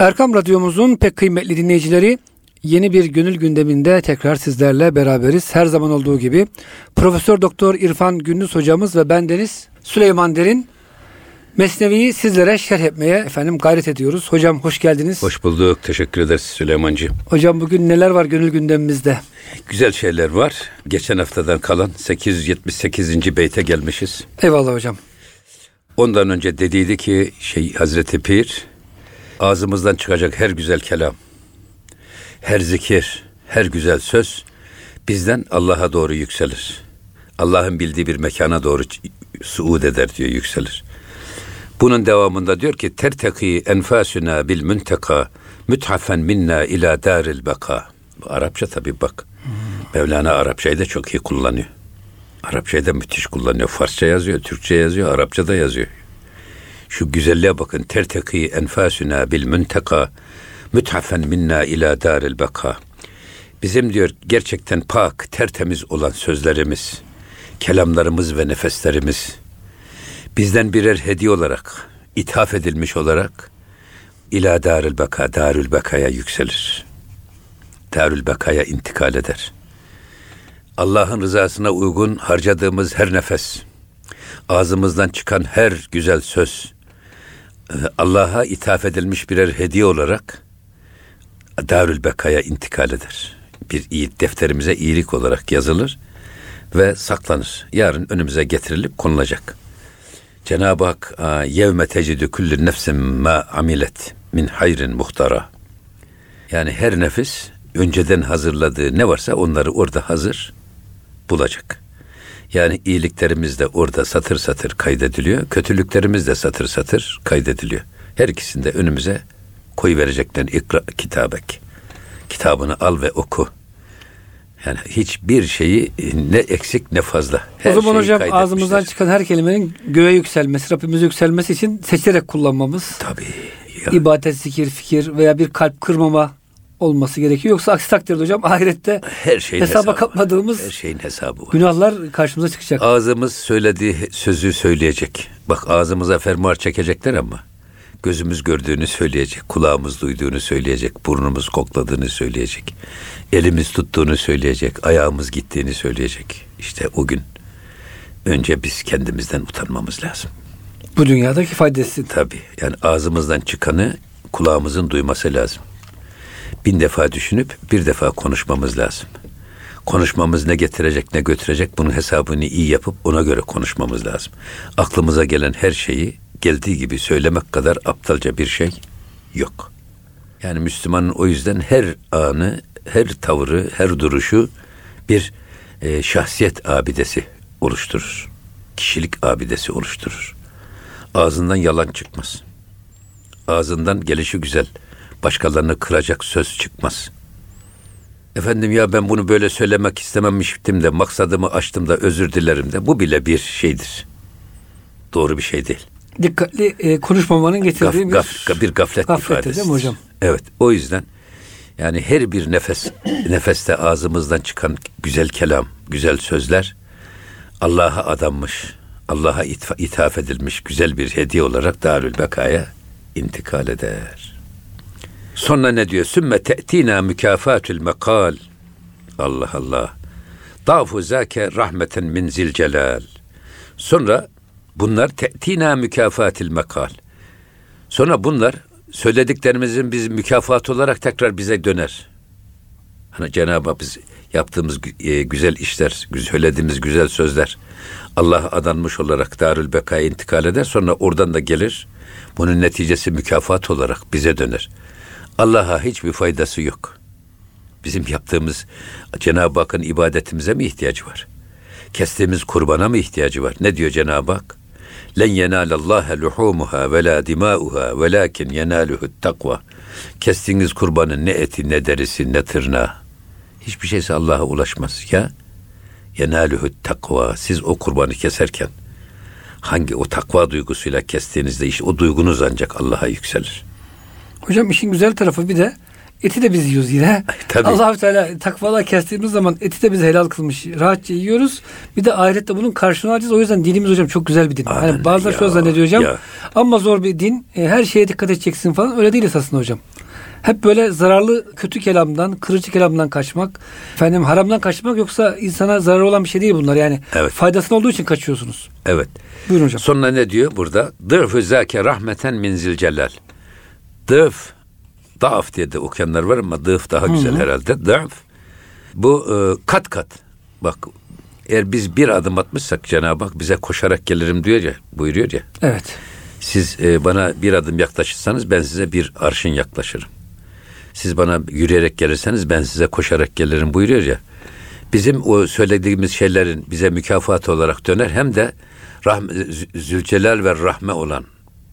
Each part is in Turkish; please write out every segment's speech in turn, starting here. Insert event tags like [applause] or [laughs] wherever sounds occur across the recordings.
Erkam Radyomuzun pek kıymetli dinleyicileri yeni bir gönül gündeminde tekrar sizlerle beraberiz. Her zaman olduğu gibi Profesör Doktor İrfan Gündüz hocamız ve bendeniz Süleyman Derin Mesnevi'yi sizlere şerh etmeye efendim gayret ediyoruz. Hocam hoş geldiniz. Hoş bulduk. Teşekkür ederiz Süleymancı. Hocam bugün neler var gönül gündemimizde? Güzel şeyler var. Geçen haftadan kalan 878. beyte gelmişiz. Eyvallah hocam. Ondan önce dediydi ki şey Hazreti Pir ağzımızdan çıkacak her güzel kelam, her zikir, her güzel söz bizden Allah'a doğru yükselir. Allah'ın bildiği bir mekana doğru suud eder diyor, yükselir. Bunun devamında diyor ki terteki enfasuna bil münteka müthafen minna ila daril beka. Arapça tabi bak. Hmm. Mevlana Arapçayı da çok iyi kullanıyor. Arapçayı da müthiş kullanıyor. Farsça yazıyor, Türkçe yazıyor, Arapça da yazıyor. Şu güzelliğe bakın. Terteki enfasuna bil münteka müthafen minna ila daril beka. Bizim diyor gerçekten pak, tertemiz olan sözlerimiz, kelamlarımız ve nefeslerimiz bizden birer hediye olarak, ithaf edilmiş olarak ila darül beka, darül bekaya yükselir. Darül bekaya intikal eder. Allah'ın rızasına uygun harcadığımız her nefes, ağzımızdan çıkan her güzel söz, Allah'a ithaf edilmiş birer hediye olarak Darül Beka'ya intikal eder. Bir iyi defterimize iyilik olarak yazılır ve saklanır. Yarın önümüze getirilip konulacak. Cenab-ı Hak yevme tecidü küllü nefsin ma amilet min hayrin muhtara. Yani her nefis önceden hazırladığı ne varsa onları orada hazır bulacak. Yani iyiliklerimiz de orada satır satır kaydediliyor. Kötülüklerimiz de satır satır kaydediliyor. Her ikisinde önümüze koy verecekler ikra kitabek. Kitabını al ve oku. Yani hiçbir şeyi ne eksik ne fazla. Her o zaman hocam ağzımızdan çıkan her kelimenin göğe yükselmesi, Rabbimize yükselmesi için seçerek kullanmamız. Tabii. Ya. İbadet, zikir, fikir veya bir kalp kırmama olması gerekiyor. Yoksa aksi takdirde hocam ahirette her şeyin hesaba hesabı, katmadığımız her şeyin hesabı var. günahlar karşımıza çıkacak. Ağzımız söylediği sözü söyleyecek. Bak ağzımıza fermuar çekecekler ama gözümüz gördüğünü söyleyecek, kulağımız duyduğunu söyleyecek, burnumuz kokladığını söyleyecek, elimiz tuttuğunu söyleyecek, ayağımız gittiğini söyleyecek. İşte o gün önce biz kendimizden utanmamız lazım. Bu dünyadaki faydası. Tabii. Yani ağzımızdan çıkanı kulağımızın duyması lazım. Bin defa düşünüp bir defa konuşmamız lazım. Konuşmamız ne getirecek ne götürecek bunun hesabını iyi yapıp ona göre konuşmamız lazım. Aklımıza gelen her şeyi geldiği gibi söylemek kadar aptalca bir şey yok. Yani Müslümanın o yüzden her anı, her tavrı, her duruşu bir e, şahsiyet abidesi oluşturur. Kişilik abidesi oluşturur. Ağzından yalan çıkmaz. Ağzından gelişi güzel, başkalarını kıracak söz çıkmaz. Efendim ya ben bunu böyle söylemek istememiştim de maksadımı açtım da özür dilerim de bu bile bir şeydir. Doğru bir şey değil dikkatli e, konuşmamanın getirdiği gaf, gaf, bir gaflet ifadesi. değil mi hocam? Evet. O yüzden yani her bir nefes nefeste ağzımızdan çıkan güzel kelam, güzel sözler Allah'a adanmış, Allah'a ithaf edilmiş güzel bir hediye olarak Darül Beka'ya intikal eder. Sonra ne diyor? Sümme te'tina mükafatül mekal. Allah Allah. Dafu zâke rahmeten min zilcelal. Sonra Bunlar te'tina mükafatil mekal. Sonra bunlar söylediklerimizin biz mükafat olarak tekrar bize döner. Hani Cenab-ı Hak biz yaptığımız e, güzel işler, söylediğimiz güzel sözler Allah'a adanmış olarak Darül Beka'ya intikal eder. Sonra oradan da gelir. Bunun neticesi mükafat olarak bize döner. Allah'a hiçbir faydası yok. Bizim yaptığımız Cenab-ı Hakk'ın ibadetimize mi ihtiyacı var? Kestiğimiz kurbana mı ihtiyacı var? Ne diyor Cenab-ı Hak? Len yenalallaha luhumuha ve la dimauha velakin yenaluhu takva. Kestiğiniz kurbanın ne eti ne derisi ne tırnağı. Hiçbir şeyse Allah'a ulaşmaz ya. Yenaluhu takva. Siz o kurbanı keserken hangi o takva duygusuyla kestiğinizde işte o duygunuz ancak Allah'a yükselir. Hocam işin güzel tarafı bir de eti de biz yiyoruz yine. [laughs] Tabii. allah Teala takvalar kestiğimiz zaman eti de biz helal kılmış. Rahatça yiyoruz. Bir de ahirette bunun karşılığını alacağız. O yüzden dinimiz hocam çok güzel bir din. Aman Yani bazıları ya, şöyle zannediyor hocam. ya. Ama zor bir din. E, her şeye dikkat edeceksin falan. Öyle değil esasında hocam. Hep böyle zararlı kötü kelamdan, kırıcı kelamdan kaçmak, efendim haramdan kaçmak yoksa insana zararı olan bir şey değil bunlar. Yani Evet. faydasını olduğu için kaçıyorsunuz. Evet. Buyurun hocam. Sonra ne diyor burada? Dırfü zâke rahmeten min zilcelal. Dıf, daaf diye de okuyanlar var ama dıf daha güzel herhalde. Dıf. Bu e, kat kat. Bak eğer biz bir adım atmışsak Cenab-ı Hak bize koşarak gelirim diyor ya, buyuruyor ya. Evet. Siz e, bana bir adım yaklaşırsanız ben size bir arşın yaklaşırım. Siz bana yürüyerek gelirseniz ben size koşarak gelirim buyuruyor ya. Bizim o söylediğimiz şeylerin bize mükafatı olarak döner hem de rahme, Zü- Zülcelal ve rahme olan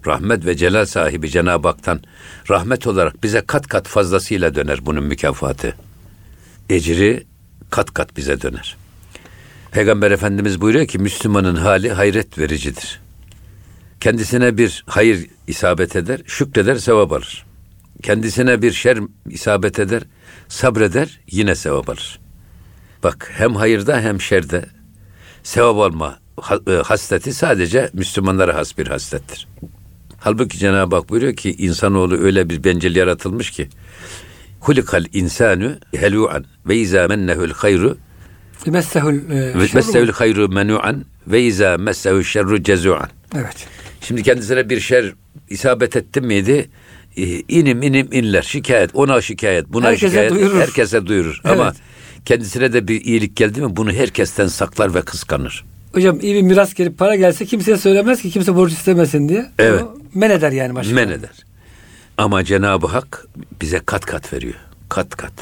rahmet ve celal sahibi Cenab-ı Hak'tan rahmet olarak bize kat kat fazlasıyla döner bunun mükafatı. Ecri kat kat bize döner. Peygamber Efendimiz buyuruyor ki Müslümanın hali hayret vericidir. Kendisine bir hayır isabet eder, şükreder, sevap alır. Kendisine bir şer isabet eder, sabreder, yine sevap alır. Bak hem hayırda hem şerde sevap alma e, hasleti sadece Müslümanlara has bir haslettir. Halbuki Cenab-ı Hak buyuruyor ki insanoğlu öyle bir bencil yaratılmış ki Hulikal insanu helu'an ve izâ mennehul hayru Messehul e, messehul hayru menu'an ve izâ messehu şerru cezu'an. Evet. Şimdi kendisine bir şer isabet etti miydi? e, inim inim inler. Şikayet, ona şikayet, buna Herkese şikayet. duyurur. Herkese duyurur. Evet. Ama kendisine de bir iyilik geldi mi bunu herkesten saklar ve kıskanır. Hocam iyi bir miras gelip para gelse kimseye söylemez ki kimse borç istemesin diye. Evet. Onu Men eder yani başka. Men eder. Ama Cenab-ı Hak bize kat kat veriyor. Kat kat.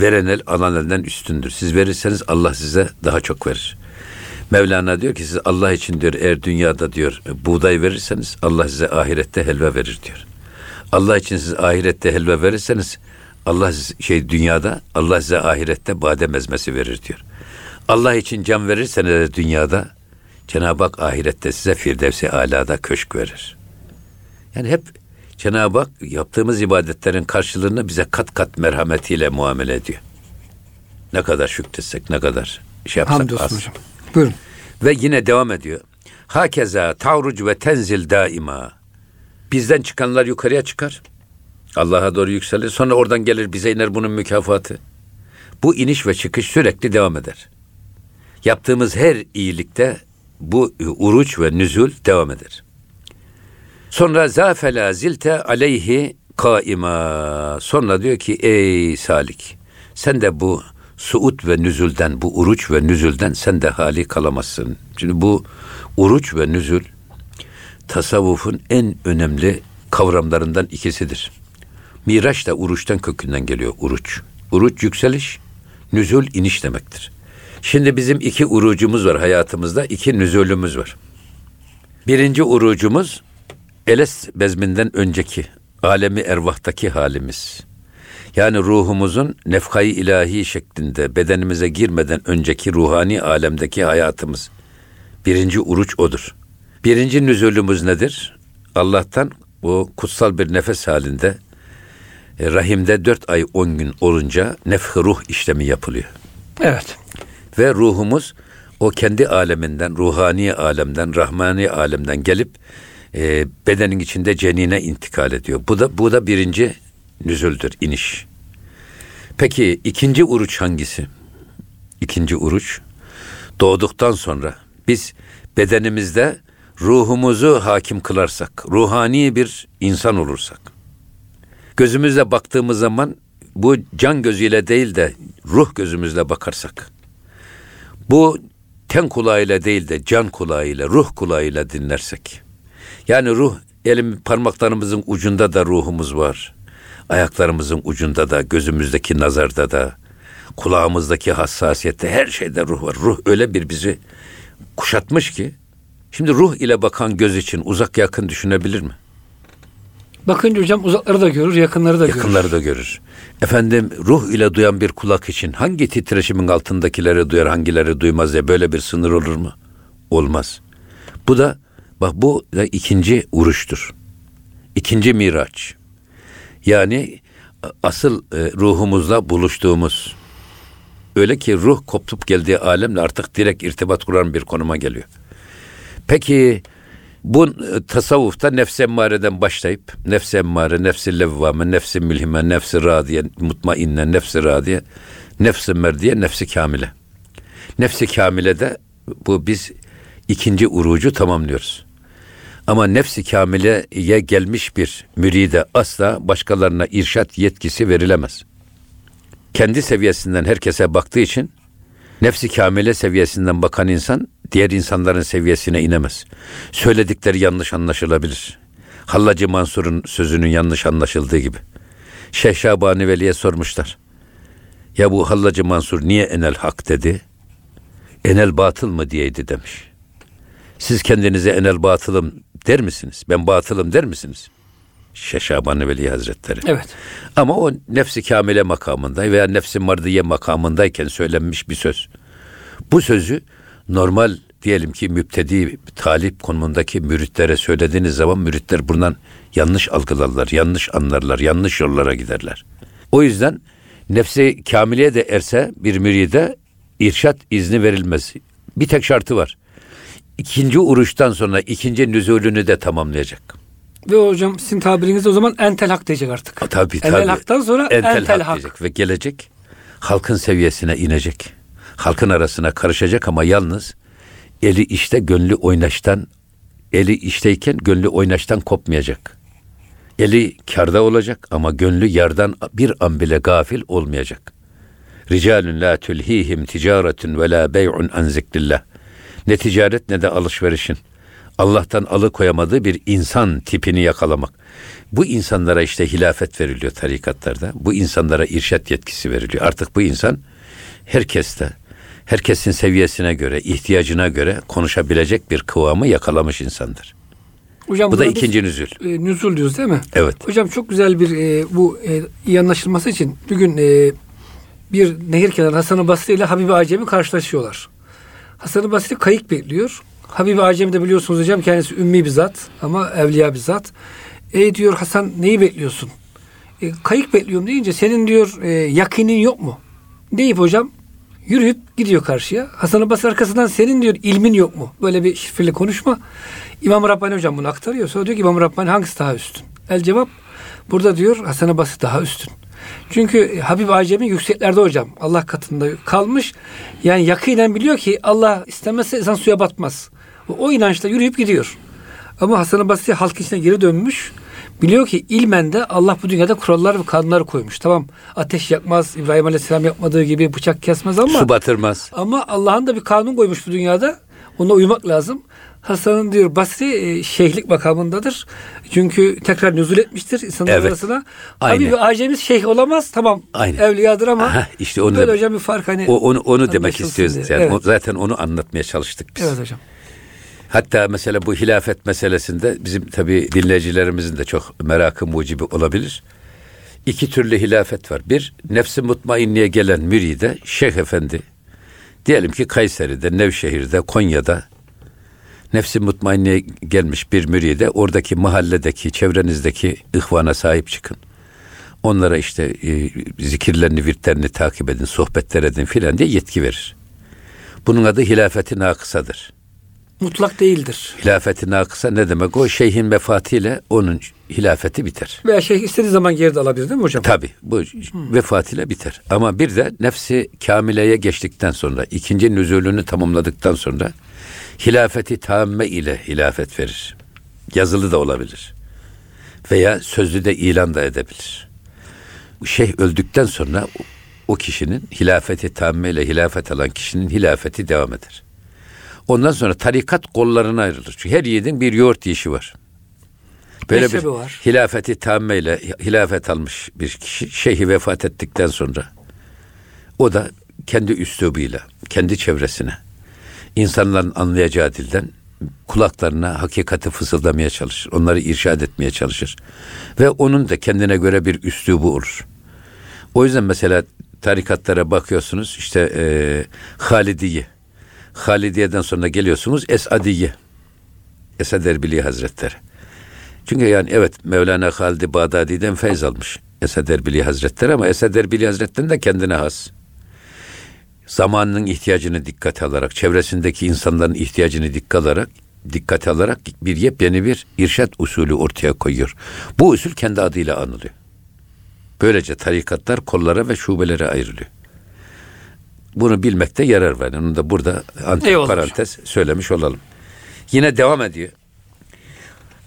Veren el alan elden üstündür. Siz verirseniz Allah size daha çok verir. Mevlana diyor ki siz Allah için diyor eğer dünyada diyor buğday verirseniz Allah size ahirette helva verir diyor. Allah için siz ahirette helva verirseniz Allah şey dünyada Allah size ahirette badem ezmesi verir diyor. Allah için can verirseniz dünyada Cenab-ı Hak ahirette size Firdevs-i Ala'da köşk verir. Yani hep Cenab-ı Hak yaptığımız ibadetlerin karşılığını bize kat kat merhametiyle muamele ediyor. Ne kadar şükretsek, ne kadar şey yapsak Hamdolsun az. hocam. Buyurun. Ve yine devam ediyor. Hakeza tavruc ve tenzil daima. Bizden çıkanlar yukarıya çıkar. Allah'a doğru yükselir. Sonra oradan gelir bize iner bunun mükafatı. Bu iniş ve çıkış sürekli devam eder. Yaptığımız her iyilikte bu uruç ve nüzul devam eder. Sonra zafela zilte aleyhi kaima. Sonra diyor ki ey salik sen de bu suud ve nüzulden bu uruç ve nüzulden sen de hali kalamazsın. Şimdi bu uruç ve nüzul tasavvufun en önemli kavramlarından ikisidir. Miraç da uruçtan kökünden geliyor uruç. Uruç yükseliş, nüzul iniş demektir. Şimdi bizim iki urucumuz var hayatımızda, iki nüzulümüz var. Birinci urucumuz Eles bezminden önceki alemi ervahtaki halimiz. Yani ruhumuzun nefkayı ilahi şeklinde bedenimize girmeden önceki ruhani alemdeki hayatımız. Birinci uruç odur. Birinci nüzulümüz nedir? Allah'tan o kutsal bir nefes halinde e, rahimde dört ay on gün olunca nefh ruh işlemi yapılıyor. Evet. Ve ruhumuz o kendi aleminden, ruhani alemden, rahmani alemden gelip e, bedenin içinde cenine intikal ediyor. Bu da bu da birinci nüzuldür, iniş. Peki ikinci uruç hangisi? İkinci uruç doğduktan sonra biz bedenimizde ruhumuzu hakim kılarsak, ruhani bir insan olursak, gözümüzle baktığımız zaman bu can gözüyle değil de ruh gözümüzle bakarsak, bu ten kulağıyla değil de can kulağıyla, ruh kulağıyla dinlersek, yani ruh elim parmaklarımızın ucunda da ruhumuz var. Ayaklarımızın ucunda da, gözümüzdeki nazarda da, kulağımızdaki hassasiyette her şeyde ruh var. Ruh öyle bir bizi kuşatmış ki şimdi ruh ile bakan göz için uzak yakın düşünebilir mi? Bakınca hocam uzakları da görür, yakınları da görür. Yakınları da görür. Efendim ruh ile duyan bir kulak için hangi titreşimin altındakileri duyar, hangileri duymaz diye böyle bir sınır olur mu? Olmaz. Bu da bak bu da ikinci vuruştur. İkinci miraç. Yani asıl e, ruhumuzla buluştuğumuz öyle ki ruh koptup geldiği alemle artık direkt irtibat kuran bir konuma geliyor. Peki bu e, tasavvufta nefs emmareden başlayıp nefs emmare, nefsi levvame, nefsi mülhime, nefsi radiye, mutmainne, nefsi radiye, nefsi merdiye, nefsi kamile. Nefsi kamile de bu biz ikinci urucu tamamlıyoruz. Ama nefsi kamileye gelmiş bir müride asla başkalarına irşat yetkisi verilemez. Kendi seviyesinden herkese baktığı için nefsi kamile seviyesinden bakan insan diğer insanların seviyesine inemez. Söyledikleri yanlış anlaşılabilir. Hallacı Mansur'un sözünün yanlış anlaşıldığı gibi. Şeyh Şabani Veli'ye sormuşlar. Ya bu Hallacı Mansur niye enel hak dedi? Enel batıl mı diyeydi demiş. Siz kendinize enel batılım der misiniz? Ben batılım der misiniz? Şeyh Şabani Veli Hazretleri. Evet. Ama o nefsi kamile makamında veya nefsi mardiye makamındayken söylenmiş bir söz. Bu sözü normal diyelim ki müptedi talip konumundaki müritlere söylediğiniz zaman müritler bundan yanlış algılarlar, yanlış anlarlar, yanlış yollara giderler. O yüzden nefsi kamileye de erse bir müride irşat izni verilmez. Bir tek şartı var. İkinci uruştan sonra ikinci nüzulünü de tamamlayacak. Ve hocam sizin tabirinizde o zaman entel hak diyecek artık. Tabii tabii. Entel haktan sonra entel, entel, hak, hak. diyecek ve gelecek halkın seviyesine inecek. Halkın arasına karışacak ama yalnız eli işte gönlü oynaştan eli işteyken gönlü oynaştan kopmayacak. Eli karda olacak ama gönlü yardan bir an bile gafil olmayacak. Ricalun la tulhihim ticaretun ve la bey'un an zikrillah. Ne ticaret ne de alışverişin. Allah'tan alıkoyamadığı bir insan tipini yakalamak. Bu insanlara işte hilafet veriliyor tarikatlarda. Bu insanlara irşat yetkisi veriliyor. Artık bu insan herkeste, herkesin seviyesine göre, ihtiyacına göre konuşabilecek bir kıvamı yakalamış insandır. Hocam Bu da buna biz, ikinci nüzül. e, nüzul diyoruz değil mi? Evet. Hocam çok güzel bir e, bu e, iyi anlaşılması için bugün e, bir nehir kenarında Hasan-ı Basri ile Habibi Acemi karşılaşıyorlar. Hasan-ı Basri kayık bekliyor. Habibi Acemi de biliyorsunuz hocam kendisi ümmi bir zat ama evliya bir zat. Ey diyor Hasan neyi bekliyorsun? E, kayık bekliyorum deyince senin diyor e, yakinin yok mu? Deyip hocam yürüyüp gidiyor karşıya. Hasan-ı Basri arkasından senin diyor ilmin yok mu? Böyle bir şifreli konuşma. İmam Rabbani hocam bunu aktarıyor. Sonra diyor ki İmam Rabbani hangisi daha üstün? El cevap burada diyor Hasan-ı Basri daha üstün. Çünkü Habib Acemi yükseklerde hocam. Allah katında kalmış. Yani yakinen biliyor ki Allah istemezse insan suya batmaz. O, inançla yürüyüp gidiyor. Ama Hasan-ı Basri halk içine geri dönmüş. Biliyor ki ilmen de Allah bu dünyada kurallar ve kanunlar koymuş. Tamam ateş yakmaz, İbrahim Aleyhisselam yapmadığı gibi bıçak kesmez ama Su batırmaz. ama Allah'ın da bir kanun koymuş bu dünyada. Ona uymak lazım. Hasan'ın diyor Basri e, şeyhlik makamındadır. Çünkü tekrar nüzul etmiştir insanlar Evet. arasına. Aynen. Tabii bir acemiz şeyh olamaz. Tamam. Aynen. Evliyadır ama Aha, işte onu böyle da- hocam bir fark hani O, onu, onu demek istiyoruz. Yani. Evet. O- zaten onu anlatmaya çalıştık biz. evet hocam. Hatta mesela bu hilafet meselesinde bizim tabi dinleyicilerimizin de çok merakı mucibi olabilir. İki türlü hilafet var. Bir, nefsi mutmainliğe gelen müride, şeyh efendi, diyelim ki Kayseri'de, Nevşehir'de, Konya'da nefsi mutmainliğe gelmiş bir müride oradaki mahalledeki, çevrenizdeki ihvana sahip çıkın. Onlara işte e, zikirlerini, virtlerini takip edin, sohbetler edin filan diye yetki verir. Bunun adı hilafeti nakısadır. Mutlak değildir. Hilafeti nakısa ne demek? O şeyhin vefatıyla onun hilafeti biter. Veya şeyh istediği zaman geri de alabilir değil mi hocam? Tabi bu vefatıyla biter. Ama bir de nefsi kamileye geçtikten sonra ikinci nüzulünü tamamladıktan sonra hilafeti tamme ile hilafet verir. Yazılı da olabilir. Veya sözlü de ilan da edebilir. Şeyh öldükten sonra o kişinin hilafeti tamme ile hilafet alan kişinin hilafeti devam eder. Ondan sonra tarikat kollarına ayrılır. Çünkü her yiğidin bir yoğurt yiyişi var. Böyle bir Mezhebi var. hilafeti tamme ile hilafet almış bir kişi şeyhi vefat ettikten sonra o da kendi üslubuyla, kendi çevresine, insanların anlayacağı dilden kulaklarına hakikati fısıldamaya çalışır. Onları irşad etmeye çalışır. Ve onun da kendine göre bir üslubu olur. O yüzden mesela tarikatlara bakıyorsunuz işte e, Halidiye. Halidiye'den sonra geliyorsunuz Esadiye. Esad Erbili Hazretleri. Çünkü yani evet Mevlana Halid-i Bağdadi'den feyz almış. Esad Erbili Hazretleri ama Esad Erbili Hazretleri'nin de kendine has. Zamanının ihtiyacını dikkate alarak, çevresindeki insanların ihtiyacını dikkat alarak, dikkate alarak bir yepyeni bir irşat usulü ortaya koyuyor. Bu usul kendi adıyla anılıyor. Böylece tarikatlar kollara ve şubelere ayrılıyor. Bunu bilmekte yarar var. Onu da burada parantez söylemiş olalım. Yine devam ediyor.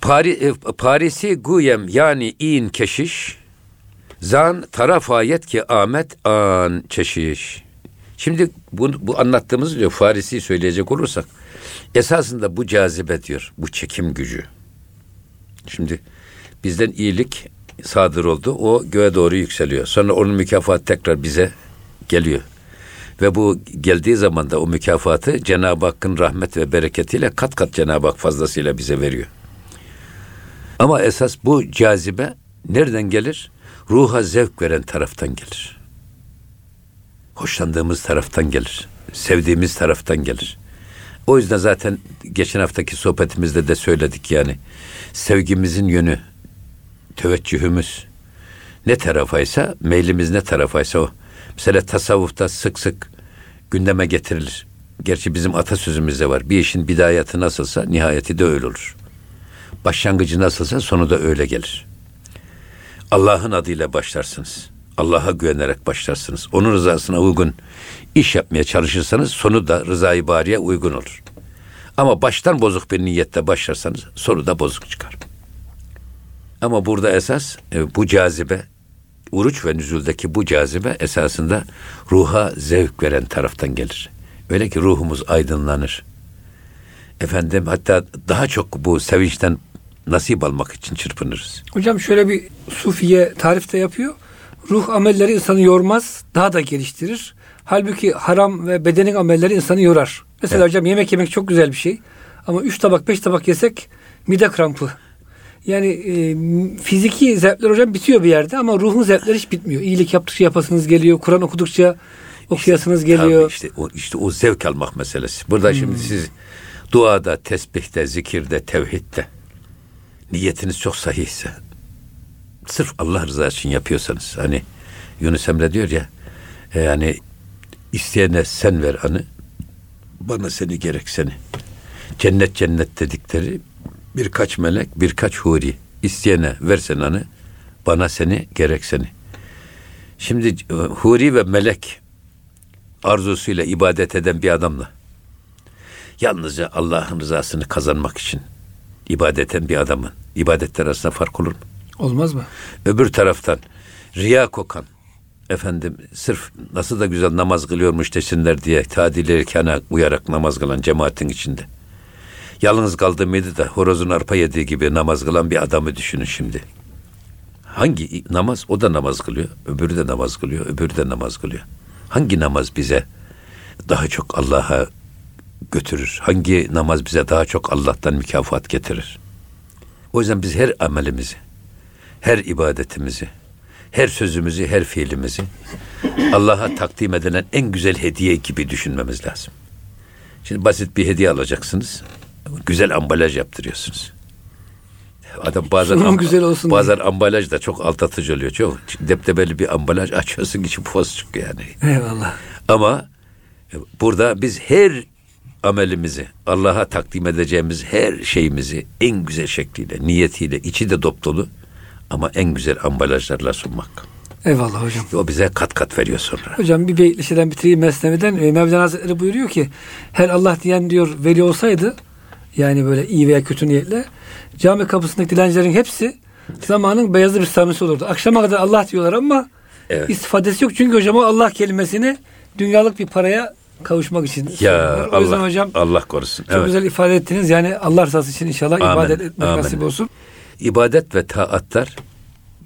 Pari, e, Parisi guyem yani in keşiş zan taraf ayet ki Ahmet an çeşiş. Şimdi bu, bu anlattığımız diyor Farisi söyleyecek olursak esasında bu cazibe diyor. Bu çekim gücü. Şimdi bizden iyilik sadır oldu. O göğe doğru yükseliyor. Sonra onun mükafatı tekrar bize geliyor. Ve bu geldiği zaman da o mükafatı Cenab-ı Hakk'ın rahmet ve bereketiyle kat kat Cenab-ı Hak fazlasıyla bize veriyor. Ama esas bu cazibe nereden gelir? Ruha zevk veren taraftan gelir. Hoşlandığımız taraftan gelir. Sevdiğimiz taraftan gelir. O yüzden zaten geçen haftaki sohbetimizde de söyledik yani. Sevgimizin yönü, teveccühümüz ne tarafaysa, meylimiz ne tarafaysa o. Mesela tasavvufta sık sık gündeme getirilir. Gerçi bizim atasözümüzde var. Bir işin bidayeti nasılsa nihayeti de öyle olur. Başlangıcı nasılsa sonu da öyle gelir. Allah'ın adıyla başlarsınız. Allah'a güvenerek başlarsınız. Onun rızasına uygun iş yapmaya çalışırsanız sonu da rızayı bariye uygun olur. Ama baştan bozuk bir niyette başlarsanız sonu da bozuk çıkar. Ama burada esas e, bu cazibe, uruç ve nüzuldeki bu cazibe esasında ruha zevk veren taraftan gelir. Öyle ki ruhumuz aydınlanır. Efendim hatta daha çok bu sevinçten nasip almak için çırpınırız. Hocam şöyle bir sufiye tarifte yapıyor. Ruh amelleri insanı yormaz, daha da geliştirir. Halbuki haram ve bedenin amelleri insanı yorar. Mesela evet. hocam yemek yemek çok güzel bir şey. Ama üç tabak beş tabak yesek mide krampı. Yani e, fiziki zevkler hocam bitiyor bir yerde ama ruhun zevkleri hiç bitmiyor. İyilik yaptıkça yapasınız geliyor. Kur'an okudukça okuyasınız işte, geliyor. Tabii işte o, işte o zevk almak meselesi. Burada hmm. şimdi siz duada, tesbihte, zikirde, tevhidde niyetiniz çok sahihse sırf Allah rızası için yapıyorsanız hani Yunus Emre diyor ya e, yani isteyene sen ver anı bana seni gerek seni cennet cennet dedikleri birkaç melek birkaç huri isteyene versen anı bana seni gerek seni şimdi e, huri ve melek arzusuyla ibadet eden bir adamla yalnızca Allah'ın rızasını kazanmak için ibadet eden bir adamın ibadetler arasında fark olur mu? Olmaz mı? Öbür taraftan riya kokan efendim sırf nasıl da güzel namaz kılıyormuş desinler diye tadil erkana uyarak namaz kılan cemaatin içinde. Yalnız kaldı mıydı da horozun arpa yediği gibi namaz kılan bir adamı düşünün şimdi. Hangi namaz? O da namaz kılıyor. Öbürü de namaz kılıyor. Öbürü de namaz kılıyor. Hangi namaz bize daha çok Allah'a götürür? Hangi namaz bize daha çok Allah'tan mükafat getirir? O yüzden biz her amelimizi, her ibadetimizi, her sözümüzü, her fiilimizi Allah'a takdim edilen en güzel hediye gibi düşünmemiz lazım. Şimdi basit bir hediye alacaksınız. Güzel ambalaj yaptırıyorsunuz. Adam bazen am- güzel olsun bazen diye. ambalaj da çok aldatıcı oluyor. Çok deptebeli bir ambalaj açıyorsun içi poz çıkıyor yani. Eyvallah. Ama burada biz her amelimizi, Allah'a takdim edeceğimiz her şeyimizi en güzel şekliyle, niyetiyle, içi de dop dolu ama en güzel ambalajlarla sunmak. Eyvallah hocam. O bize kat kat veriyor sonra. Hocam bir beytleşeden bitireyim Mesnevi'den. E, Mevlana Hazretleri buyuruyor ki her Allah diyen diyor veli olsaydı yani böyle iyi veya kötü niyetle cami kapısındaki dilencilerin hepsi zamanın beyazlı bir samisi olurdu. Akşama kadar Allah diyorlar ama evet. istifadesi yok. Çünkü hocam o Allah kelimesini dünyalık bir paraya kavuşmak için. Ya o Allah, hocam Allah korusun. Çok evet. güzel ifade ettiniz. Yani Allah rızası için inşallah Amin. ibadet etmek Amin. nasip olsun. İbadet ve taatlar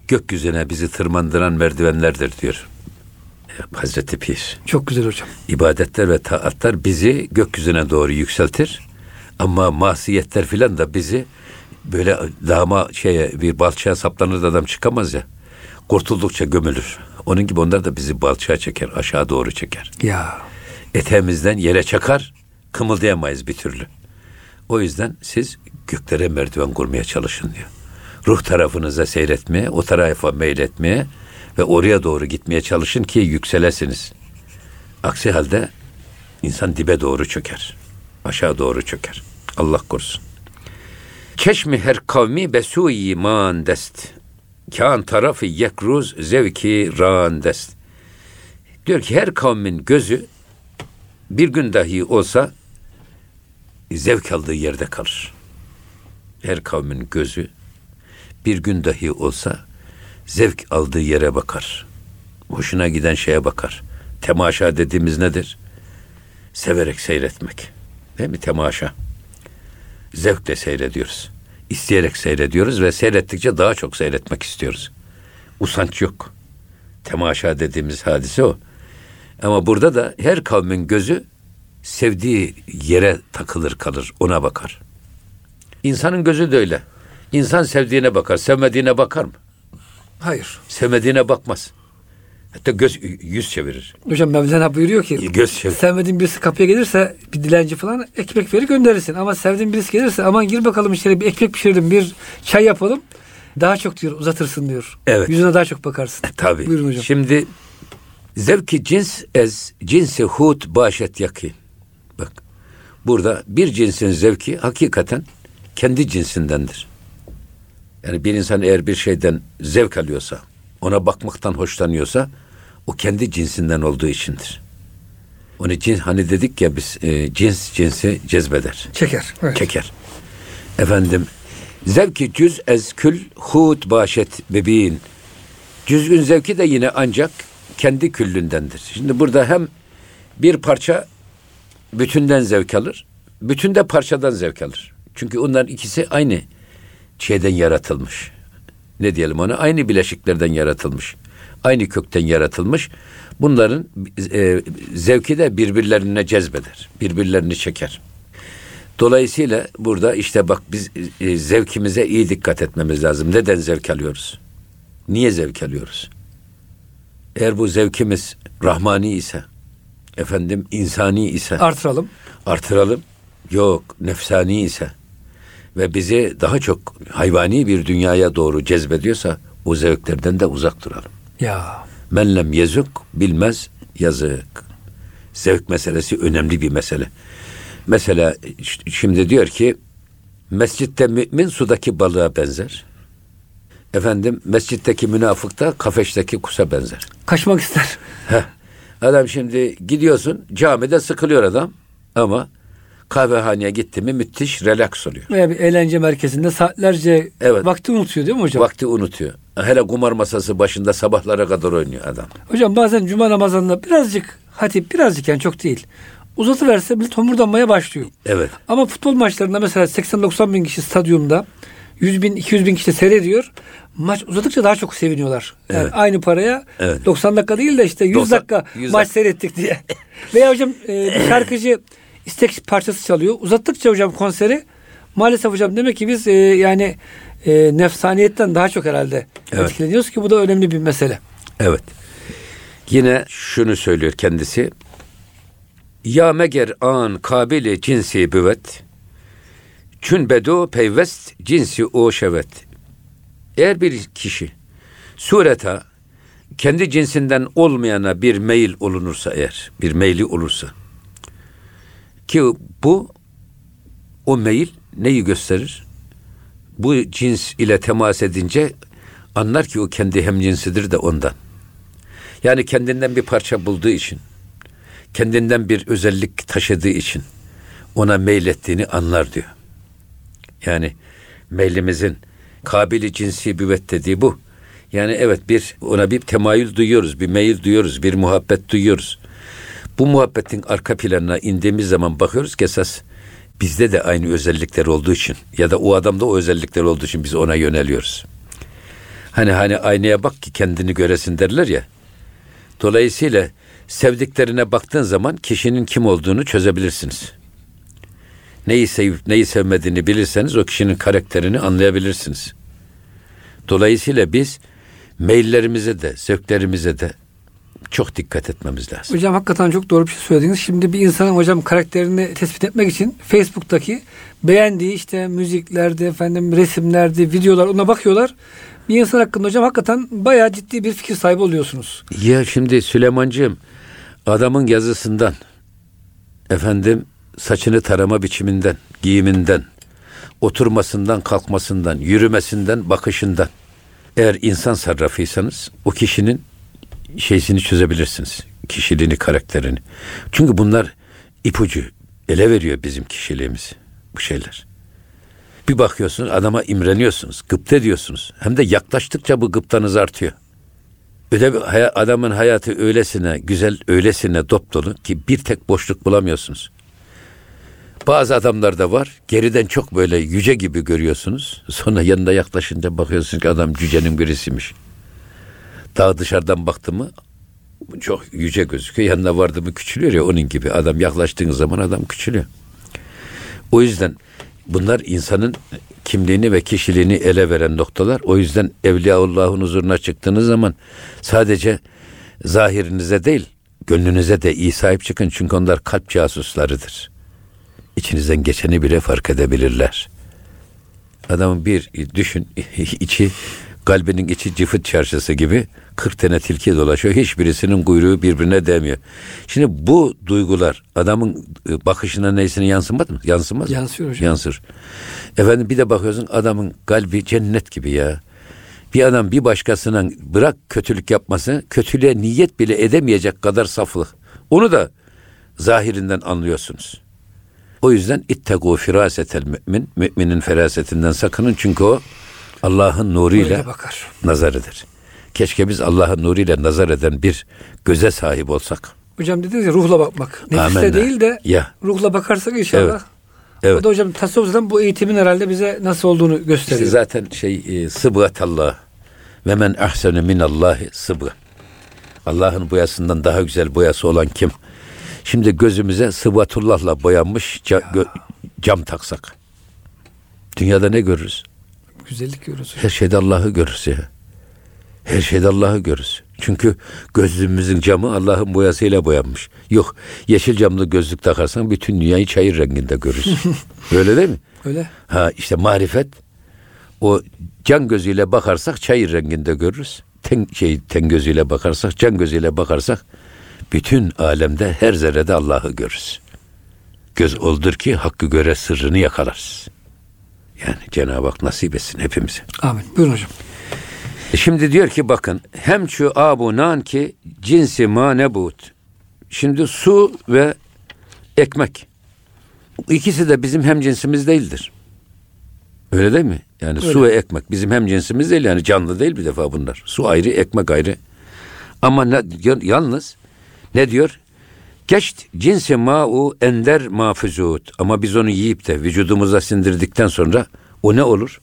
gökyüzüne bizi tırmandıran merdivenlerdir diyor. Hazreti Pir. Çok güzel hocam. İbadetler ve taatlar bizi gökyüzüne doğru yükseltir. Ama masiyetler filan da bizi böyle dama şeye bir balçığa saplanır da adam çıkamaz ya. Kurtuldukça gömülür. Onun gibi onlar da bizi balçığa çeker, aşağı doğru çeker. Ya eteğimizden yere çakar, kımıldayamayız bir türlü. O yüzden siz göklere merdiven kurmaya çalışın diyor. ruh tarafınıza seyretmeye, o tarafa meyletmeye ve oraya doğru gitmeye çalışın ki yükselesiniz. Aksi halde insan dibe doğru çöker. Aşağı doğru çöker. Allah korusun. Çeşmi her kavmi besuyi man dest. Kan tarafı yekruz zevki ran dest. Diyor ki her kavmin gözü bir gün dahi olsa zevk aldığı yerde kalır. Her kavmin gözü bir gün dahi olsa zevk aldığı yere bakar. Hoşuna giden şeye bakar. Temaşa dediğimiz nedir? Severek seyretmek. Değil mi? Temaşa. Zevkle seyrediyoruz. İsteyerek seyrediyoruz ve seyrettikçe daha çok seyretmek istiyoruz. Usanç yok. Temaşa dediğimiz hadise o. Ama burada da her kavmin gözü sevdiği yere takılır kalır, ona bakar. İnsanın gözü de öyle. İnsan sevdiğine bakar, sevmediğine bakar mı? Hayır. Sevmediğine bakmaz. Hatta göz yüz çevirir. Hocam Mevlana buyuruyor ki Göz çevirir. sevmediğin birisi kapıya gelirse bir dilenci falan ekmek verir gönderirsin. Ama sevdiğin birisi gelirse aman gir bakalım içeri bir ekmek pişirdim bir çay yapalım. Daha çok diyor uzatırsın diyor. Evet. Yüzüne daha çok bakarsın. [laughs] Tabii. Buyurun hocam. Şimdi zevki cins ez cinsi hut başet yakin. Bak burada bir cinsin zevki hakikaten kendi cinsindendir. Yani bir insan eğer bir şeyden zevk alıyorsa, ona bakmaktan hoşlanıyorsa o kendi cinsinden olduğu içindir. Onu cins hani dedik ya biz e, cins cinsi cezbeder. Çeker. Evet. Çeker. Efendim zevki cüz ez kül hut başet bebeğin. Cüzgün zevki de yine ancak kendi küllündendir. Şimdi burada hem bir parça bütünden zevk alır, bütün de parçadan zevk alır. Çünkü onların ikisi aynı şeyden yaratılmış. Ne diyelim ona? Aynı bileşiklerden yaratılmış. Aynı kökten yaratılmış. Bunların e, zevki de birbirlerine cezbeder. Birbirlerini çeker. Dolayısıyla burada işte bak biz e, zevkimize iyi dikkat etmemiz lazım. Neden zevk alıyoruz? Niye zevk alıyoruz? Eğer bu zevkimiz rahmani ise, efendim insani ise Artıralım. artıralım. Yok nefsani ise ve bizi daha çok hayvani bir dünyaya doğru cezbediyorsa o zevklerden de uzak duralım. Ya. Menlem yezuk bilmez yazık. Zevk meselesi önemli bir mesele. Mesela şimdi diyor ki mescitte mümin sudaki balığa benzer. Efendim mescitteki münafık da kafeşteki kusa benzer. Kaçmak ister. Heh. Adam şimdi gidiyorsun camide sıkılıyor adam ama kahvehaneye gitti mi müthiş relax oluyor. Veya bir eğlence merkezinde saatlerce Evet. vakti unutuyor değil mi hocam? Vakti unutuyor. Hele kumar masası başında sabahlara kadar oynuyor adam. Hocam bazen cuma namazında birazcık hatip birazcık yani çok değil. Uzatıverse millet homurdanmaya başlıyor. Evet. Ama futbol maçlarında mesela 80-90 bin kişi stadyumda 100 bin 200 bin kişi seyrediyor. Maç uzadıkça daha çok seviniyorlar. Yani Evet. aynı paraya Evet. 90 dakika değil de işte 100 90 dakika 100 maç dakika. seyrettik diye. [laughs] Veya hocam e, bir şarkıcı [coughs] istek parçası çalıyor. Uzattıkça hocam konseri maalesef hocam demek ki biz e, yani e, nefsaniyetten daha çok herhalde Evet. etkileniyoruz ki bu da önemli bir mesele. Evet. Yine şunu söylüyor kendisi. Ya meger an kabili cinsi büvet. Çün bedo peyvest cinsi o şevet. Eğer bir kişi sureta kendi cinsinden olmayana bir meyil olunursa eğer, bir meyli olursa ki bu o meyil neyi gösterir? Bu cins ile temas edince anlar ki o kendi hemcinsidir de ondan. Yani kendinden bir parça bulduğu için, kendinden bir özellik taşıdığı için ona meylettiğini anlar diyor. Yani meylimizin kabili cinsi büvet dediği bu. Yani evet bir ona bir temayül duyuyoruz, bir meyil duyuyoruz, bir muhabbet duyuyoruz. Bu muhabbetin arka planına indiğimiz zaman bakıyoruz ki esas bizde de aynı özellikler olduğu için ya da o adamda o özellikler olduğu için biz ona yöneliyoruz. Hani hani aynaya bak ki kendini göresin derler ya. Dolayısıyla sevdiklerine baktığın zaman kişinin kim olduğunu çözebilirsiniz. Neyi sevip neyi sevmediğini bilirseniz o kişinin karakterini anlayabilirsiniz. Dolayısıyla biz meyillerimize de, zevklerimize de çok dikkat etmemiz lazım. Hocam hakikaten çok doğru bir şey söylediniz. Şimdi bir insanın hocam karakterini tespit etmek için Facebook'taki beğendiği işte müziklerde, efendim resimlerde, videolar ona bakıyorlar. Bir insan hakkında hocam hakikaten bayağı ciddi bir fikir sahibi oluyorsunuz. Ya şimdi Süleymancığım adamın yazısından efendim saçını tarama biçiminden, giyiminden, oturmasından, kalkmasından, yürümesinden, bakışından eğer insan sarrafıysanız o kişinin şeysini çözebilirsiniz. Kişiliğini, karakterini. Çünkü bunlar ipucu ele veriyor bizim kişiliğimizi bu şeyler. Bir bakıyorsunuz adama imreniyorsunuz, gıpta ediyorsunuz. Hem de yaklaştıkça bu gıptanız artıyor. Öyle bir adamın hayatı öylesine güzel, öylesine dop dolu ki bir tek boşluk bulamıyorsunuz. Bazı adamlar da var. Geriden çok böyle yüce gibi görüyorsunuz. Sonra yanına yaklaşınca bakıyorsunuz ki adam cücenin birisiymiş. Daha dışarıdan baktı mı çok yüce gözüküyor. Yanına vardı mı küçülüyor ya onun gibi. Adam yaklaştığınız zaman adam küçülüyor. O yüzden bunlar insanın kimliğini ve kişiliğini ele veren noktalar. O yüzden Evliyaullah'ın huzuruna çıktığınız zaman sadece zahirinize değil, gönlünüze de iyi sahip çıkın. Çünkü onlar kalp casuslarıdır. İçinizden geçeni bile fark edebilirler. Adamın bir düşün [laughs] içi kalbinin içi cıfıt çarşısı gibi 40 tane tilki dolaşıyor. Hiçbirisinin kuyruğu birbirine değmiyor. Şimdi bu duygular adamın e, bakışına neysine yansımaz mı? Yansımaz mı? Yansıyor hocam. Yansır. Efendim bir de bakıyorsun adamın kalbi cennet gibi ya. Bir adam bir başkasına bırak kötülük yapması, kötülüğe niyet bile edemeyecek kadar saflık. Onu da zahirinden anlıyorsunuz. O yüzden ittegu firasetel mümin. Müminin ferasetinden sakının çünkü o Allah'ın nuruyla bakar. nazarıdır. Keşke biz Allah'ın nuruyla nazar eden bir göze sahip olsak. Hocam dediniz ya ruhla bakmak. Nefisle Amenna. değil de Ya. ruhla bakarsak inşallah. Evet. Evet. O da hocam tasavvuftan bu eğitimin herhalde bize nasıl olduğunu gösteriyor. İşte zaten şey e, sıbgatallah ve men ahsenu minallahi sıbga. Allah'ın boyasından daha güzel boyası olan kim? Şimdi gözümüze sıbgatullahla boyanmış ca- gö- cam taksak. Dünyada ne görürüz? Güzellik hocam. Her şeyde Allah'ı görürüz ya. Her şeyde Allah'ı görürüz. Çünkü gözlüğümüzün camı Allah'ın boyasıyla boyanmış. Yok yeşil camlı gözlük takarsan bütün dünyayı çayır renginde görürsün. [laughs] Öyle değil mi? Öyle. Ha işte marifet o can gözüyle bakarsak çayır renginde görürüz. Ten, şey, ten gözüyle bakarsak, can gözüyle bakarsak bütün alemde her zerrede Allah'ı görürüz. Göz oldur ki hakkı göre sırrını yakalarız. Yani Cenab-ı Hak nasip etsin hepimize. Amin. Buyurun hocam. E Şimdi diyor ki bakın hem şu abunan ki cinsi manebut. Şimdi su ve ekmek. İkisi de bizim hem cinsimiz değildir. Öyle değil mi? Yani su ve ekmek bizim hem cinsimiz değil yani canlı değil bir defa bunlar. Su ayrı, ekmek ayrı. Ama ne, yalnız ne diyor? Geçt cinsi ma'u ender mafuzut. Ama biz onu yiyip de vücudumuza sindirdikten sonra o ne olur?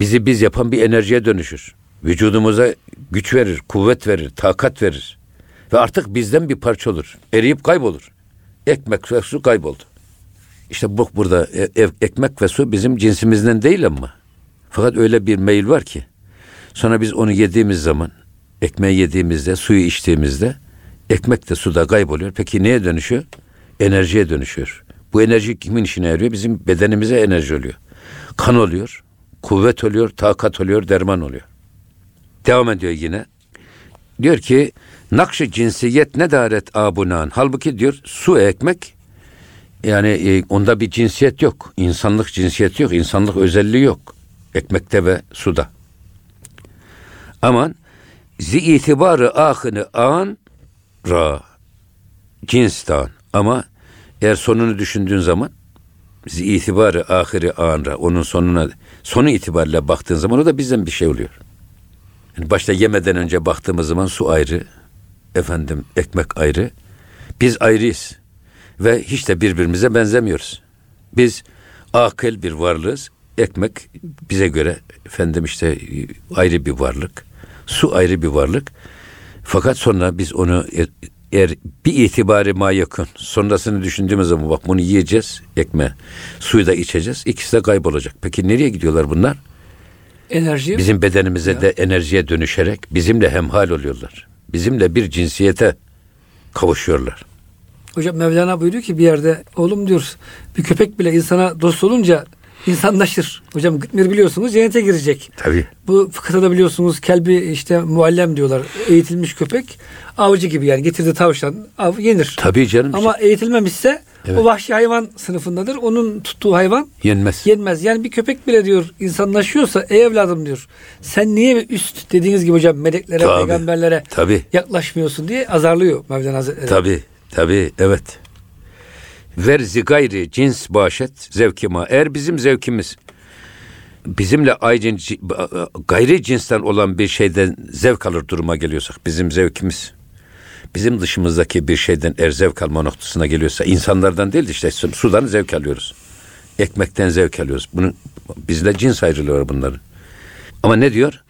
Bizi biz yapan bir enerjiye dönüşür. Vücudumuza güç verir, kuvvet verir, takat verir. Ve artık bizden bir parça olur. Eriyip kaybolur. Ekmek ve su kayboldu. İşte bu burada e- ekmek ve su bizim cinsimizden değil ama. Fakat öyle bir meyil var ki. Sonra biz onu yediğimiz zaman, ekmeği yediğimizde, suyu içtiğimizde ekmek de suda kayboluyor. Peki neye dönüşüyor? Enerjiye dönüşüyor. Bu enerji kimin işine yarıyor? Bizim bedenimize enerji oluyor. Kan oluyor, kuvvet oluyor, takat oluyor, derman oluyor. Devam ediyor yine. Diyor ki nakşı cinsiyet ne daret abunan. Halbuki diyor su ekmek yani e, onda bir cinsiyet yok. İnsanlık cinsiyeti yok. insanlık özelliği yok. Ekmekte ve suda. Aman zi itibarı ahını an ra cinstan ama eğer sonunu düşündüğün zaman itibarı ahiri an ra onun sonuna sonu itibariyle baktığın zaman o da bizden bir şey oluyor. Yani başta yemeden önce baktığımız zaman su ayrı, efendim ekmek ayrı. Biz ayrıyız ve hiç de birbirimize benzemiyoruz. Biz akıl bir varlığız. Ekmek bize göre efendim işte ayrı bir varlık. Su ayrı bir varlık. Fakat sonra biz onu e- eğer bir itibari ma yakın sonrasını düşündüğümüz zaman bak bunu yiyeceğiz ekmeği suyu da içeceğiz ikisi de kaybolacak. Peki nereye gidiyorlar bunlar? Enerji. Bizim bedenimize de enerjiye dönüşerek bizimle hemhal oluyorlar. Bizimle bir cinsiyete kavuşuyorlar. Hocam Mevlana buyuruyor ki bir yerde oğlum diyor bir köpek bile insana dost olunca insanlaşır. Hocam Gıtmir biliyorsunuz cennete girecek. Tabii. Bu fıkıhta biliyorsunuz kelbi işte muallem diyorlar. Eğitilmiş köpek avcı gibi yani getirdi tavşan av yenir. Tabii canım. Ama eğitilmemişse Evet. o vahşi hayvan sınıfındadır. Onun tuttuğu hayvan yenmez. yenmez. Yani bir köpek bile diyor insanlaşıyorsa ey evladım diyor. Sen niye üst dediğiniz gibi hocam meleklere, Tabii. peygamberlere Tabii. yaklaşmıyorsun diye azarlıyor Mevlana Hazretleri. Tabii. Tabii. Evet. Verzi gayri cins başet zevkima. Eğer bizim zevkimiz bizimle aynı gayri cinsten olan bir şeyden zevk alır duruma geliyorsak bizim zevkimiz bizim dışımızdaki bir şeyden eğer zevk alma noktasına geliyorsa insanlardan değil de işte su- sudan zevk alıyoruz. Ekmekten zevk alıyoruz. Bunun bizle cins ayrılığı var bunların. Ama ne diyor?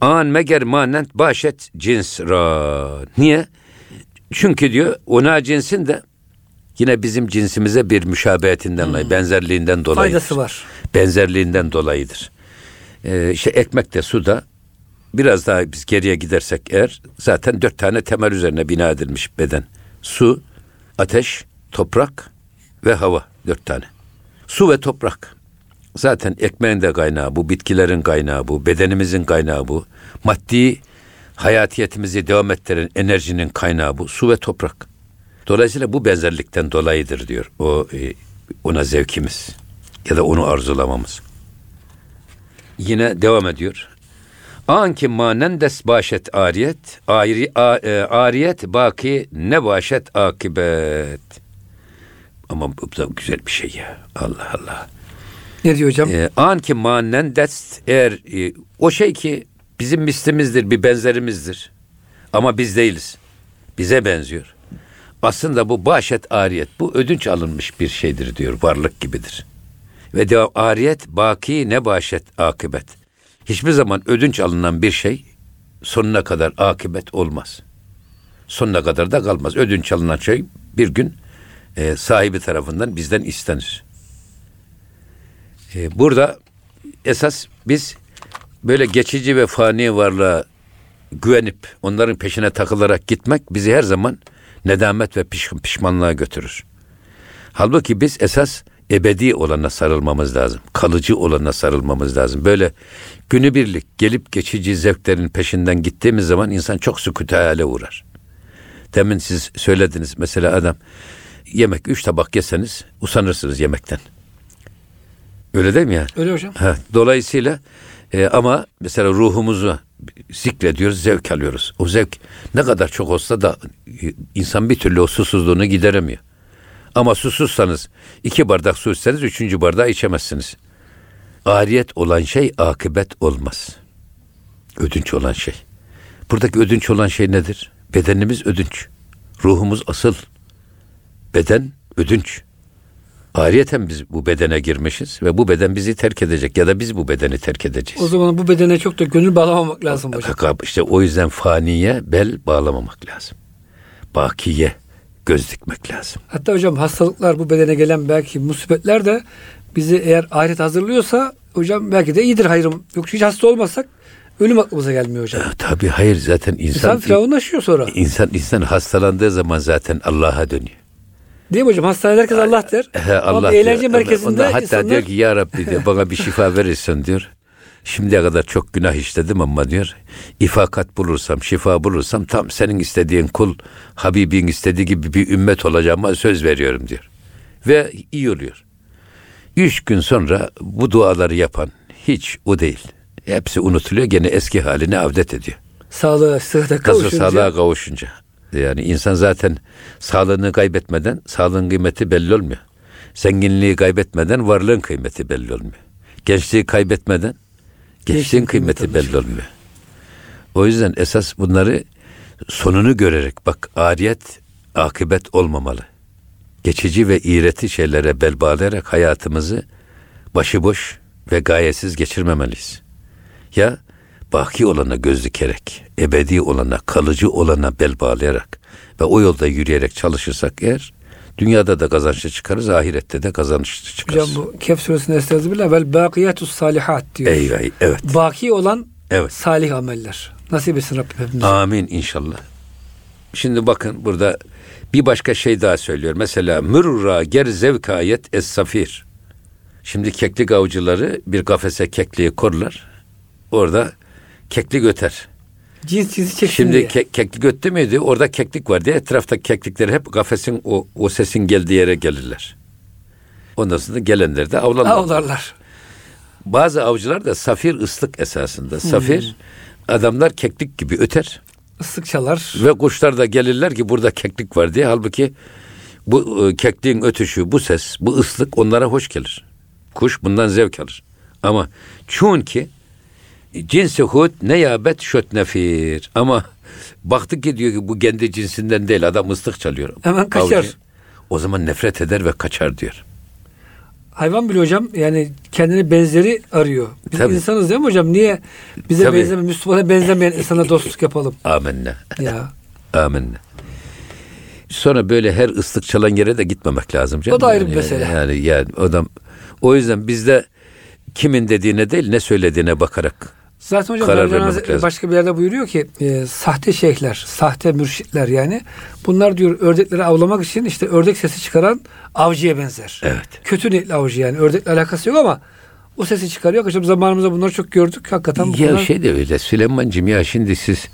An meger manent başet cins ra. Niye? Çünkü diyor ona cinsin de yine bizim cinsimize bir müşabehetinden dolayı, benzerliğinden dolayı. Faydası var. Benzerliğinden dolayıdır. Ee, işte ekmek de su da biraz daha biz geriye gidersek eğer zaten dört tane temel üzerine bina edilmiş beden. Su, ateş, toprak ve hava. Dört tane. Su ve toprak. Zaten ekmeğin de kaynağı bu, bitkilerin kaynağı bu, bedenimizin kaynağı bu. Maddi hayatiyetimizi devam ettiren enerjinin kaynağı bu. Su ve toprak. Dolayısıyla bu benzerlikten dolayıdır diyor o e, ona zevkimiz ya da onu arzulamamız. Yine devam ediyor. Anki manen des başet ariyet, ari, a, e, ariyet baki ne başet akibet. Ama bu da güzel bir şey ya. Allah Allah. Ne diyor hocam? E, anki manen des eğer e, o şey ki bizim mislimizdir, bir benzerimizdir. Ama biz değiliz. Bize benziyor. Aslında bu başet ariyet, bu ödünç alınmış bir şeydir diyor, varlık gibidir. Ve devam ariyet baki ne başet akıbet. Hiçbir zaman ödünç alınan bir şey sonuna kadar akıbet olmaz. Sonuna kadar da kalmaz. Ödünç alınan şey bir gün e, sahibi tarafından bizden istenir. E, burada esas biz böyle geçici ve fani varlığa güvenip onların peşine takılarak gitmek bizi her zaman nedamet ve piş, pişmanlığa götürür. Halbuki biz esas ebedi olana sarılmamız lazım. Kalıcı olana sarılmamız lazım. Böyle günübirlik gelip geçici zevklerin peşinden gittiğimiz zaman insan çok sükût hale uğrar. Demin siz söylediniz mesela adam yemek üç tabak yeseniz usanırsınız yemekten. Öyle değil mi ya? Öyle hocam. Ha, dolayısıyla e, ama mesela ruhumuzu zikrediyoruz, zevk alıyoruz. O zevk ne kadar çok olsa da insan bir türlü o susuzluğunu gideremiyor. Ama susuzsanız iki bardak su içseniz üçüncü bardağı içemezsiniz. Ariyet olan şey akıbet olmaz. Ödünç olan şey. Buradaki ödünç olan şey nedir? Bedenimiz ödünç. Ruhumuz asıl. Beden ödünç. Ariyeten biz bu bedene girmişiz ve bu beden bizi terk edecek ya da biz bu bedeni terk edeceğiz. O zaman bu bedene çok da gönül bağlamamak lazım hocam. İşte o yüzden faniye bel bağlamamak lazım. Bakiye göz dikmek lazım. Hatta hocam hastalıklar bu bedene gelen belki musibetler de bizi eğer ahiret hazırlıyorsa hocam belki de iyidir hayrım. Yoksa hiç hasta olmasak ölüm aklımıza gelmiyor hocam. E, tabii hayır zaten insan İnsan firavunlaşıyor sonra. insan insan hastalandığı zaman zaten Allah'a dönüyor. Değil mi hocam? Hastanede herkes Allah der. He, Ama Allah bir eğlence diyor. merkezinde Ondan hatta insanlar... diyor ki ya Rabbi diyor, bana bir şifa verirsin diyor. Şimdiye kadar çok günah işledim ama diyor ifakat bulursam, şifa bulursam tam senin istediğin kul, Habibin istediği gibi bir ümmet olacağıma söz veriyorum diyor. Ve iyi oluyor. Üç gün sonra bu duaları yapan hiç o değil. Hepsi unutuluyor gene eski haline avdet ediyor. Sağlığa, sıhhate Nasıl kavuşunca. sağlığa kavuşunca. Yani insan zaten sağlığını kaybetmeden sağlığın kıymeti belli olmuyor. Zenginliği kaybetmeden varlığın kıymeti belli olmuyor. Gençliği kaybetmeden kıymeti kıymeti belli olmuyor. O yüzden esas bunları sonunu görerek bak ariyet akıbet olmamalı. Geçici ve iğreti şeylere bel bağlayarak hayatımızı başıboş ve gayesiz geçirmemeliyiz. Ya baki olana göz dikerek, ebedi olana, kalıcı olana bel bağlayarak ve o yolda yürüyerek çalışırsak eğer dünyada da kazançlı çıkarız, ahirette de kazançlı çıkarız. Hocam bu Kehf suresinde estağfirullah vel bakiyatus salihat diyor. Eyvah, evet. Baki olan Evet. salih ameller. Nasip etsin Rabbim hepimize. Amin inşallah. Şimdi bakın burada bir başka şey daha söylüyor. Mesela mürra ger zevkayet es safir. Şimdi keklik avcıları bir kafese kekliği korlar. Orada keklik öter. Cins cinsi çeksin Şimdi diye. ke- keklik öttü müydü? Orada keklik var diye etrafta keklikleri hep kafesin o, o sesin geldiği yere gelirler. Ondan sonra gelenler de avlanırlar. Avlarlar. Bazı avcılar da safir ıslık esasında. Safir adamlar keklik gibi öter Islık çalar. ve kuşlar da gelirler ki burada keklik var diye. Halbuki bu e, kekliğin ötüşü, bu ses, bu ıslık onlara hoş gelir. Kuş bundan zevk alır. Ama çünkü cinsi hud ne yabet şöt nefir. Ama [laughs] baktık ki diyor ki bu kendi cinsinden değil adam ıslık çalıyor. Hemen kaçar. Avcı. O zaman nefret eder ve kaçar diyor. Hayvan bile hocam yani kendini benzeri arıyor. Biz Tabii. insanız değil mi hocam? Niye bize Tabii. benzeme, Müslümana benzemeyen insana dostluk yapalım? [laughs] Amenna. Ya. Amenna. Sonra böyle her ıslık çalan yere de gitmemek lazım canım. O da ayrı bir Yani- mesele. Yani yani adam o yüzden bizde kimin dediğine değil ne söylediğine bakarak Zaten hocam Karar vermemek Hazretleri lazım. başka bir yerde buyuruyor ki e, sahte şeyhler, sahte mürşitler yani bunlar diyor ördekleri avlamak için işte ördek sesi çıkaran avcıya benzer. Evet. Kötü niyetli avcı yani ördekle alakası yok ama o sesi çıkarıyor. Hocam zamanımızda bunları çok gördük. Hakikaten bu ya konular- şey de öyle Süleyman'cığım ya şimdi siz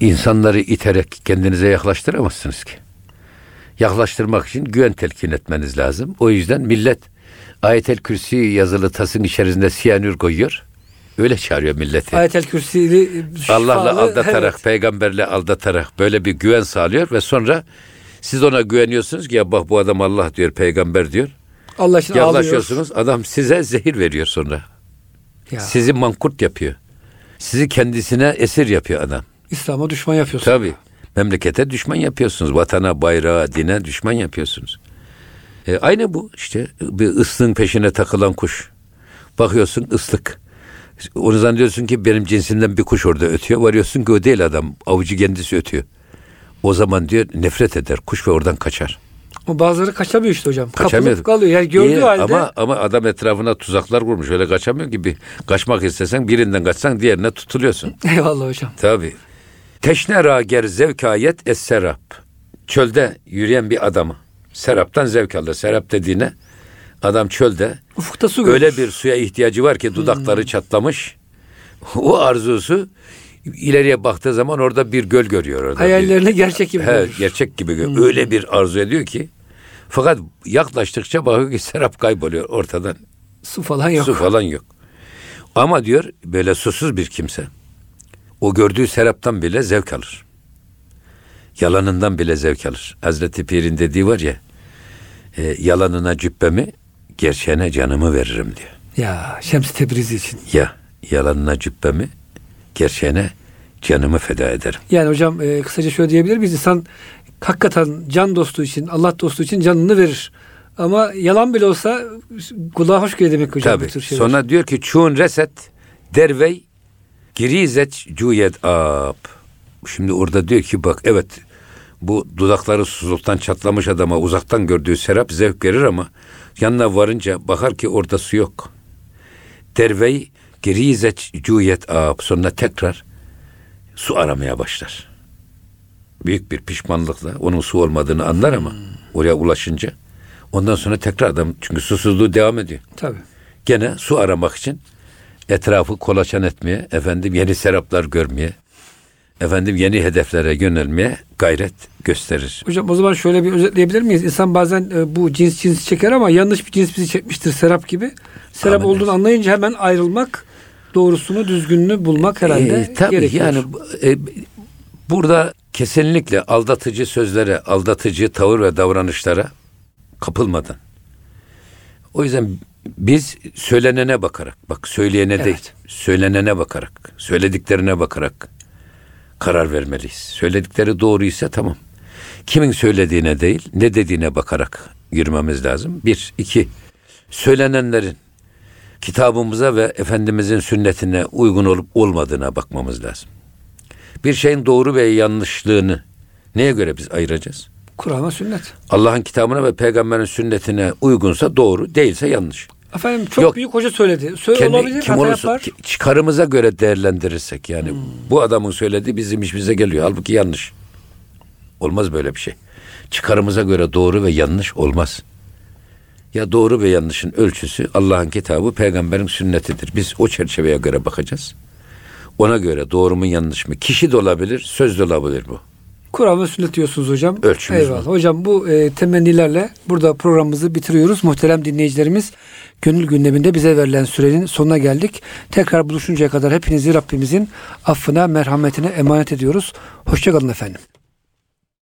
insanları iterek kendinize yaklaştıramazsınız ki. Yaklaştırmak için güven telkin etmeniz lazım. O yüzden millet ayetel kürsi yazılı tasın içerisinde siyanür koyuyor. Öyle çağırıyor milleti. Ayetel Kürsi'li Allah'la aldatarak, evet. peygamberle aldatarak böyle bir güven sağlıyor ve sonra siz ona güveniyorsunuz ki ya bak bu adam Allah diyor, peygamber diyor. Allah için ağlıyor. Yaklaşıyorsunuz adam size zehir veriyor sonra. Ya, Sizi mankurt yapıyor. Sizi kendisine esir yapıyor adam. İslam'a düşman yapıyorsun. Tabii. Memlekete düşman yapıyorsunuz. Vatana, bayrağa, dine düşman yapıyorsunuz. E, aynı bu işte bir ıslığın peşine takılan kuş. Bakıyorsun ıslık. Onu zannediyorsun ki benim cinsimden bir kuş orada ötüyor. Varıyorsun ki o değil adam. Avcı kendisi ötüyor. O zaman diyor nefret eder. Kuş ve oradan kaçar. Ama bazıları kaçamıyor işte hocam. Kaçamıyor. Kapılıp kalıyor. Yani gördüğü İyi, halde Ama, ama adam etrafına tuzaklar kurmuş. Öyle kaçamıyor gibi. Kaçmak istesen birinden kaçsan diğerine tutuluyorsun. [laughs] eyvallah hocam. Tabi. Teşne rager zevkayet es serap. Çölde yürüyen bir adamı. Seraptan zevk alır. Serap dediğine adam çölde Ufukta su görür. öyle bir suya ihtiyacı var ki dudakları çatlamış. O arzusu ileriye baktığı zaman orada bir göl görüyor orada. Hayallerini gerçek gibi bir, he, görür. gerçek gibi görüyor. Öyle bir arzu ediyor ki fakat yaklaştıkça bakıyor ki [laughs] serap kayboluyor ortadan. Su falan yok. Su falan yok. Ama diyor böyle susuz bir kimse o gördüğü seraptan bile zevk alır. Yalanından bile zevk alır. Hazreti Pir'in dediği var ya e, yalanına cübbemi gerçeğine canımı veririm diyor. Ya Şems-i Tebrizi için. Ya yalanına cübbemi gerçeğine canımı feda ederim. Yani hocam e, kısaca şöyle diyebilir miyiz? İnsan hakikaten can dostu için, Allah dostu için canını verir. Ama yalan bile olsa kulağa hoş geliyor demek hocam Tabii. bu tür şeyler. Sonra diyor ki çun reset dervey girizet cuyet ab. Şimdi orada diyor ki bak evet bu dudakları susuzluktan çatlamış adama uzaktan gördüğü serap zevk verir ama yanına varınca bakar ki orada su yok. Dervey girizet cuyet ab. Sonra tekrar su aramaya başlar. Büyük bir pişmanlıkla onun su olmadığını anlar ama oraya ulaşınca ondan sonra tekrar adam çünkü susuzluğu devam ediyor Tabii. gene su aramak için etrafı kolaçan etmeye, efendim yeni seraplar görmeye, efendim yeni hedeflere yönelmeye gayret gösterir. Hocam o zaman şöyle bir özetleyebilir miyiz? İnsan bazen e, bu cins cins çeker ama yanlış bir cins bizi çekmiştir serap gibi. Serap Amin. olduğunu anlayınca hemen ayrılmak, doğrusunu, düzgününü bulmak herhalde Ee, tabii gerekiyor. yani e, burada kesinlikle aldatıcı sözlere, aldatıcı tavır ve davranışlara kapılmadan. O yüzden biz söylenene bakarak, bak söyleyene Evet. değil, söylenene bakarak, söylediklerine bakarak karar vermeliyiz. Söyledikleri doğru ise tamam. Kimin söylediğine değil, ne dediğine bakarak yürümemiz lazım. Bir, iki, söylenenlerin kitabımıza ve Efendimizin sünnetine uygun olup olmadığına bakmamız lazım. Bir şeyin doğru ve yanlışlığını neye göre biz ayıracağız? Kur'an'a sünnet. Allah'ın kitabına ve peygamberin sünnetine uygunsa doğru, değilse yanlış. Efendim çok Yok. büyük hoca söyledi. Söyle Kendi- olabilir, kim hata olursa yapar. çıkarımıza göre değerlendirirsek yani bu adamın söylediği bizim işimize geliyor. Halbuki yanlış. Olmaz böyle bir şey. Çıkarımıza göre doğru ve yanlış olmaz. Ya doğru ve yanlışın ölçüsü Allah'ın kitabı, peygamberin sünnetidir. Biz o çerçeveye göre bakacağız. Ona göre doğru mu yanlış mı? Kişi de olabilir, söz de olabilir bu. Kur'an ve sünnet diyorsunuz hocam. Ölçümüz Eyvallah. bu. Hocam bu e, temennilerle burada programımızı bitiriyoruz. Muhterem dinleyicilerimiz gönül gündeminde bize verilen sürenin sonuna geldik. Tekrar buluşuncaya kadar hepinizi Rabbimizin affına, merhametine emanet ediyoruz. Hoşçakalın efendim.